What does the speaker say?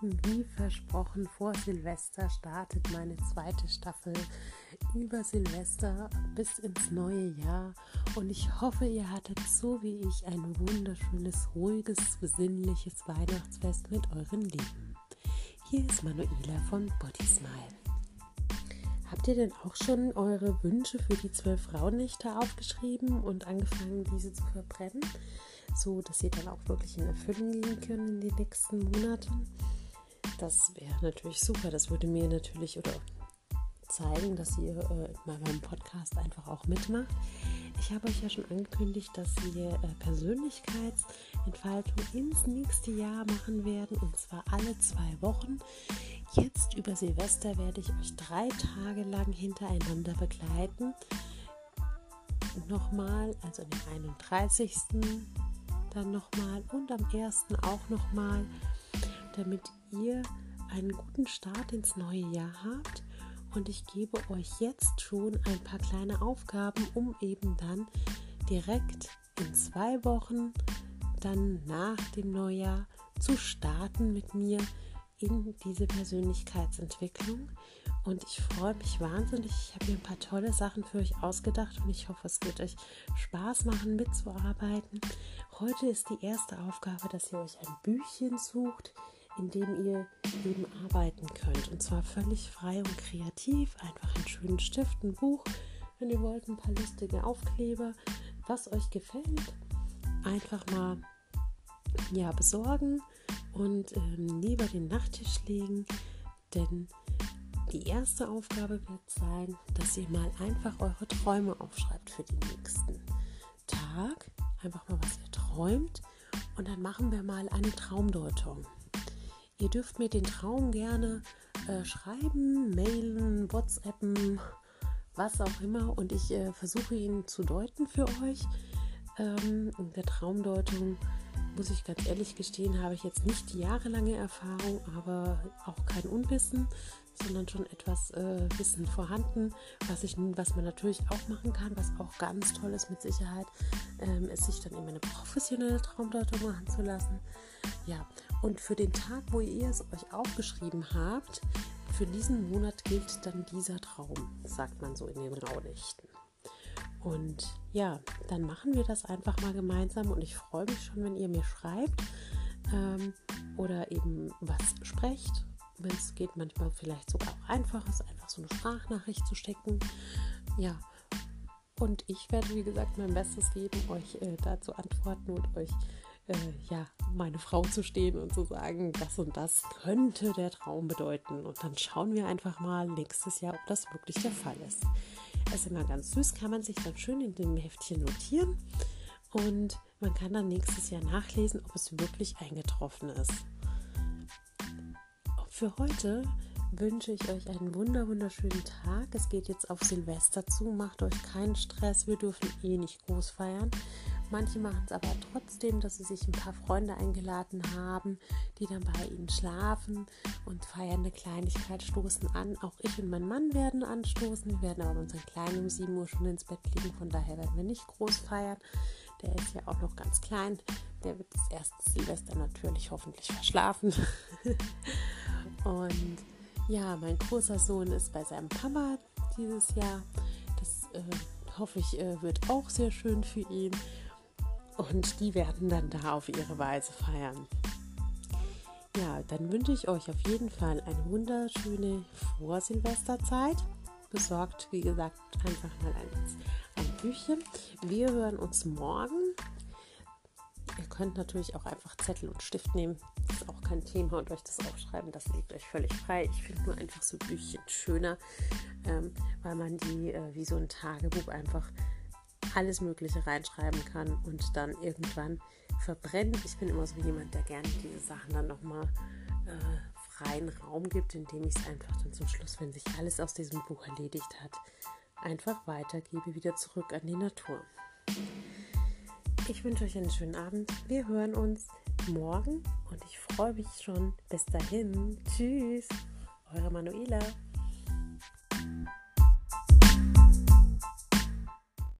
Lieben, wie versprochen, vor Silvester startet meine zweite Staffel über Silvester bis ins neue Jahr. Und ich hoffe, ihr hattet so wie ich ein wunderschönes, ruhiges, besinnliches Weihnachtsfest mit euren Lieben. Hier ist Manuela von Body Smile. Habt ihr denn auch schon eure Wünsche für die zwölf Frauennächte aufgeschrieben und angefangen, diese zu verbrennen? so dass sie dann auch wirklich in Erfüllung gehen können in den nächsten Monaten. Das wäre natürlich super. Das würde mir natürlich oder zeigen, dass ihr äh, meinem Podcast einfach auch mitmacht. Ich habe euch ja schon angekündigt, dass wir äh, Persönlichkeitsentfaltung ins nächste Jahr machen werden und zwar alle zwei Wochen. Jetzt über Silvester werde ich euch drei Tage lang hintereinander begleiten. Nochmal, also den 31 dann nochmal und am ersten auch nochmal, damit ihr einen guten Start ins neue Jahr habt. Und ich gebe euch jetzt schon ein paar kleine Aufgaben, um eben dann direkt in zwei Wochen, dann nach dem Neujahr, zu starten mit mir in diese Persönlichkeitsentwicklung. Und ich freue mich wahnsinnig. Ich habe mir ein paar tolle Sachen für euch ausgedacht und ich hoffe, es wird euch Spaß machen, mitzuarbeiten. Heute ist die erste Aufgabe, dass ihr euch ein Büchchen sucht, in dem ihr eben arbeiten könnt. Und zwar völlig frei und kreativ. Einfach einen schönen Stift, ein Buch, wenn ihr wollt, ein paar lustige Aufkleber, was euch gefällt. Einfach mal ja, besorgen und ähm, lieber den Nachttisch legen, denn die erste Aufgabe wird sein, dass ihr mal einfach eure Träume aufschreibt für den nächsten Tag. Einfach mal, was ihr träumt. Und dann machen wir mal eine Traumdeutung. Ihr dürft mir den Traum gerne äh, schreiben, mailen, WhatsAppen, was auch immer. Und ich äh, versuche ihn zu deuten für euch. Ähm, in der Traumdeutung muss ich ganz ehrlich gestehen, habe ich jetzt nicht jahrelange Erfahrung, aber auch kein Unwissen, sondern schon etwas äh, Wissen vorhanden, was, ich, was man natürlich auch machen kann, was auch ganz toll ist mit Sicherheit, ähm, ist sich dann eben eine professionelle Traumdeutung machen zu lassen. Ja, und für den Tag, wo ihr es euch aufgeschrieben habt, für diesen Monat gilt dann dieser Traum, sagt man so in den Raunächten. Und ja, dann machen wir das einfach mal gemeinsam und ich freue mich schon, wenn ihr mir schreibt ähm, oder eben was sprecht. Es geht, manchmal vielleicht sogar auch einfach ist, einfach so eine Sprachnachricht zu stecken. Ja, und ich werde, wie gesagt, mein Bestes geben, euch äh, da zu antworten und euch, äh, ja, meine Frau zu stehen und zu sagen, das und das könnte der Traum bedeuten. Und dann schauen wir einfach mal nächstes Jahr, ob das wirklich der Fall ist. Ist immer ganz süß, kann man sich dann schön in dem Heftchen notieren und man kann dann nächstes Jahr nachlesen, ob es wirklich eingetroffen ist. Für heute wünsche ich euch einen wunder wunderschönen Tag. Es geht jetzt auf Silvester zu. Macht euch keinen Stress. Wir dürfen eh nicht groß feiern. Manche machen es aber trotzdem, dass sie sich ein paar Freunde eingeladen haben, die dann bei ihnen schlafen und feiern eine Kleinigkeit, stoßen an. Auch ich und mein Mann werden anstoßen. Wir werden aber mit unseren Kleinen um 7 Uhr schon ins Bett liegen. Von daher werden wir nicht groß feiern. Der ist ja auch noch ganz klein. Der wird das erste Silvester natürlich hoffentlich verschlafen. und ja, mein großer Sohn ist bei seinem Papa dieses Jahr. Das äh, hoffe ich, äh, wird auch sehr schön für ihn und die werden dann da auf ihre Weise feiern. Ja, dann wünsche ich euch auf jeden Fall eine wunderschöne Vorsilvesterzeit. Besorgt, wie gesagt, einfach mal ein, ein Büchchen. Wir hören uns morgen. Ihr könnt natürlich auch einfach Zettel und Stift nehmen. Das ist auch kein Thema und euch das aufschreiben. Das liegt euch völlig frei. Ich finde nur einfach so Büchchen schöner, ähm, weil man die äh, wie so ein Tagebuch einfach alles Mögliche reinschreiben kann und dann irgendwann verbrennen. Ich bin immer so jemand, der gerne diese Sachen dann nochmal äh, freien Raum gibt, indem ich es einfach dann zum Schluss, wenn sich alles aus diesem Buch erledigt hat, einfach weitergebe, wieder zurück an die Natur. Ich wünsche euch einen schönen Abend. Wir hören uns morgen und ich freue mich schon. Bis dahin. Tschüss. Eure Manuela.